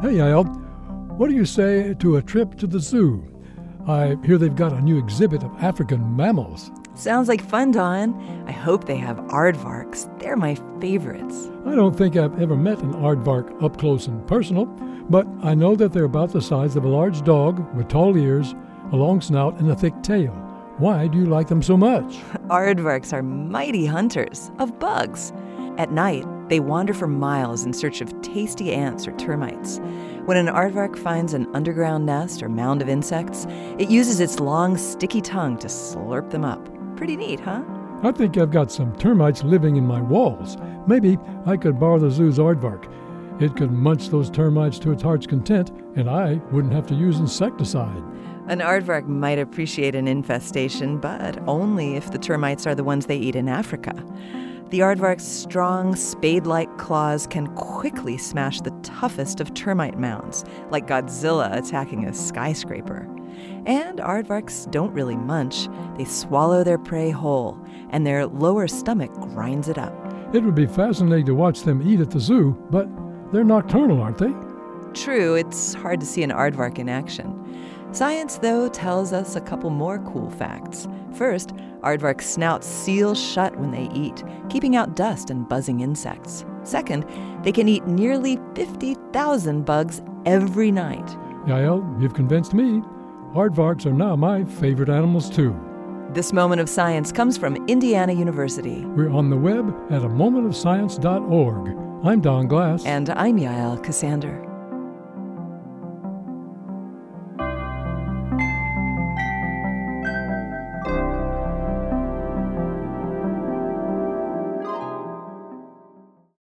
Hey, Yael, what do you say to a trip to the zoo? I hear they've got a new exhibit of African mammals. Sounds like fun, Don. I hope they have aardvarks. They're my favorites. I don't think I've ever met an aardvark up close and personal, but I know that they're about the size of a large dog with tall ears, a long snout, and a thick tail. Why do you like them so much? Aardvarks are mighty hunters of bugs. At night, they wander for miles in search of tasty ants or termites. When an aardvark finds an underground nest or mound of insects, it uses its long, sticky tongue to slurp them up. Pretty neat, huh? I think I've got some termites living in my walls. Maybe I could borrow the zoo's aardvark. It could munch those termites to its heart's content, and I wouldn't have to use insecticide. An aardvark might appreciate an infestation, but only if the termites are the ones they eat in Africa. The aardvark's strong, spade like claws can quickly smash the toughest of termite mounds, like Godzilla attacking a skyscraper. And aardvarks don't really munch, they swallow their prey whole, and their lower stomach grinds it up. It would be fascinating to watch them eat at the zoo, but they're nocturnal, aren't they? True, it's hard to see an aardvark in action. Science, though, tells us a couple more cool facts. First, aardvark snouts seal shut when they eat, keeping out dust and buzzing insects. Second, they can eat nearly 50,000 bugs every night. Yael, you've convinced me. Aardvarks are now my favorite animals, too. This moment of science comes from Indiana University. We're on the web at a momentofscience.org. I'm Don Glass. And I'm Yael Ksander.